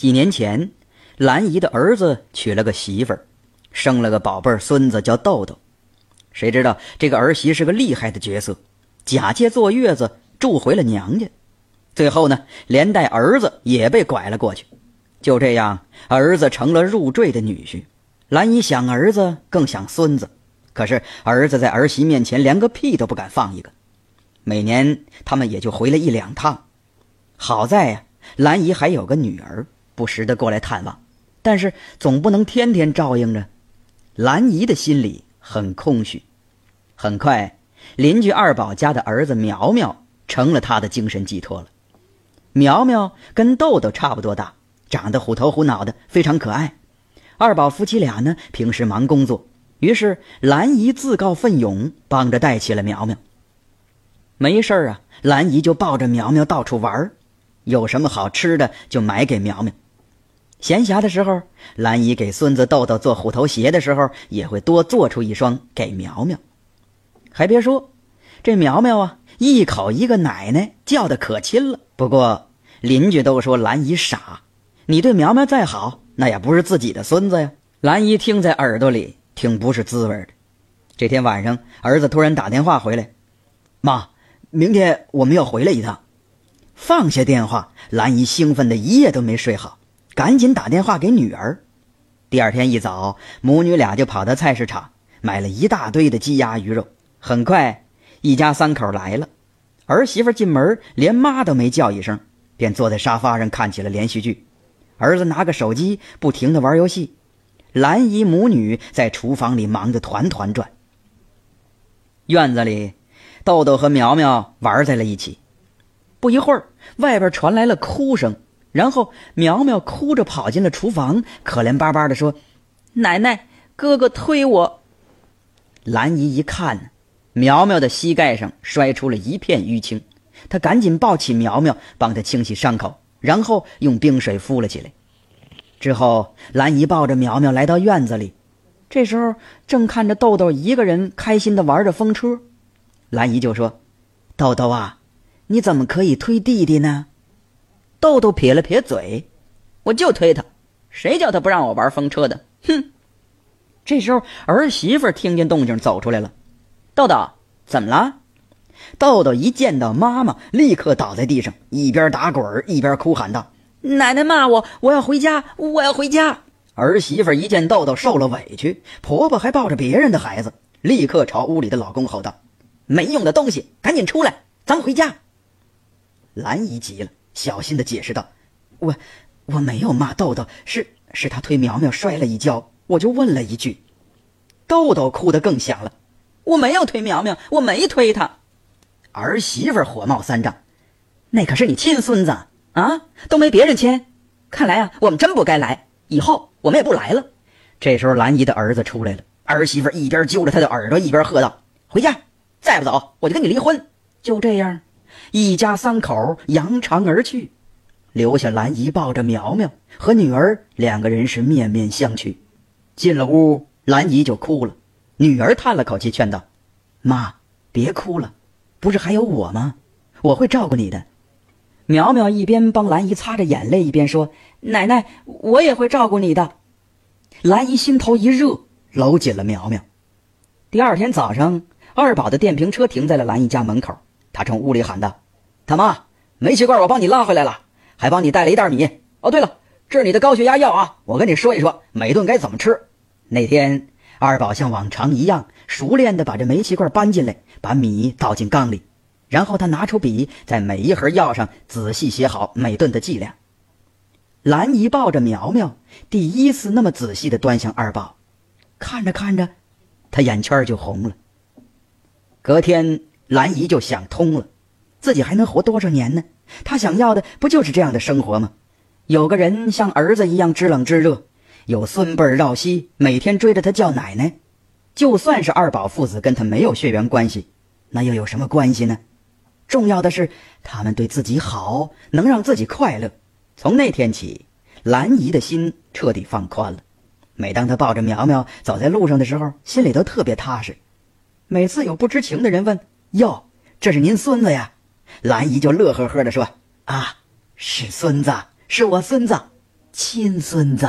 几年前，兰姨的儿子娶了个媳妇儿，生了个宝贝儿孙子，叫豆豆。谁知道这个儿媳是个厉害的角色，假借坐月子住回了娘家，最后呢，连带儿子也被拐了过去。就这样，儿子成了入赘的女婿。兰姨想儿子，更想孙子，可是儿子在儿媳面前连个屁都不敢放一个。每年他们也就回来一两趟。好在呀，兰姨还有个女儿。不时的过来探望，但是总不能天天照应着。兰姨的心里很空虚。很快，邻居二宝家的儿子苗苗成了他的精神寄托了。苗苗跟豆豆差不多大，长得虎头虎脑的，非常可爱。二宝夫妻俩呢，平时忙工作，于是兰姨自告奋勇帮着带起了苗苗。没事啊，兰姨就抱着苗苗到处玩有什么好吃的就买给苗苗。闲暇的时候，兰姨给孙子豆豆做虎头鞋的时候，也会多做出一双给苗苗。还别说，这苗苗啊，一口一个奶奶，叫的可亲了。不过邻居都说兰姨傻，你对苗苗再好，那也不是自己的孙子呀。兰姨听在耳朵里，挺不是滋味的。这天晚上，儿子突然打电话回来：“妈，明天我们要回来一趟。”放下电话，兰姨兴奋的一夜都没睡好。赶紧打电话给女儿。第二天一早，母女俩就跑到菜市场买了一大堆的鸡鸭鱼肉。很快，一家三口来了。儿媳妇进门连妈都没叫一声，便坐在沙发上看起了连续剧。儿子拿个手机不停的玩游戏。兰姨母女在厨房里忙得团团转。院子里，豆豆和苗苗玩在了一起。不一会儿，外边传来了哭声。然后苗苗哭着跑进了厨房，可怜巴巴的说：“奶奶，哥哥推我。”兰姨一看，苗苗的膝盖上摔出了一片淤青，她赶紧抱起苗苗，帮她清洗伤口，然后用冰水敷了起来。之后，兰姨抱着苗苗来到院子里，这时候正看着豆豆一个人开心的玩着风车，兰姨就说：“豆豆啊，你怎么可以推弟弟呢？”豆豆撇了撇嘴，我就推他，谁叫他不让我玩风车的？哼！这时候儿媳妇听见动静走出来了，豆豆怎么了？豆豆一见到妈妈，立刻倒在地上，一边打滚一边哭喊道：“奶奶骂我，我要回家，我要回家！”儿媳妇一见豆豆受了委屈，婆婆还抱着别人的孩子，立刻朝屋里的老公吼道：“没用的东西，赶紧出来，咱回家！”兰姨急了。小心的解释道：“我我没有骂豆豆，是是他推苗苗摔了一跤，我就问了一句。”豆豆哭得更响了：“我没有推苗苗，我没推他。”儿媳妇火冒三丈：“那可是你亲孙子啊，都没别人亲。看来啊，我们真不该来，以后我们也不来了。”这时候，兰姨的儿子出来了，儿媳妇一边揪着他的耳朵，一边喝道：“回家，再不走，我就跟你离婚。”就这样。一家三口扬长而去，留下兰姨抱着苗苗和女儿两个人是面面相觑。进了屋，兰姨就哭了。女儿叹了口气，劝道：“妈，别哭了，不是还有我吗？我会照顾你的。”苗苗一边帮兰姨擦着眼泪，一边说：“奶奶，我也会照顾你的。”兰姨心头一热，搂紧了苗苗。第二天早上，二宝的电瓶车停在了兰姨家门口。他从屋里喊道：“他妈，煤气罐我帮你拉回来了，还帮你带了一袋米。哦，对了，这是你的高血压药啊！我跟你说一说，每顿该怎么吃。”那天，二宝像往常一样熟练地把这煤气罐搬进来，把米倒进缸里，然后他拿出笔，在每一盒药上仔细写好每顿的剂量。兰姨抱着苗苗，第一次那么仔细地端详二宝，看着看着，他眼圈就红了。隔天。兰姨就想通了，自己还能活多少年呢？她想要的不就是这样的生活吗？有个人像儿子一样知冷知热，有孙辈绕膝，每天追着她叫奶奶。就算是二宝父子跟他没有血缘关系，那又有什么关系呢？重要的是他们对自己好，能让自己快乐。从那天起，兰姨的心彻底放宽了。每当她抱着苗苗走在路上的时候，心里都特别踏实。每次有不知情的人问，哟，这是您孙子呀？兰姨就乐呵呵的说：“啊，是孙子，是我孙子。”亲孙子。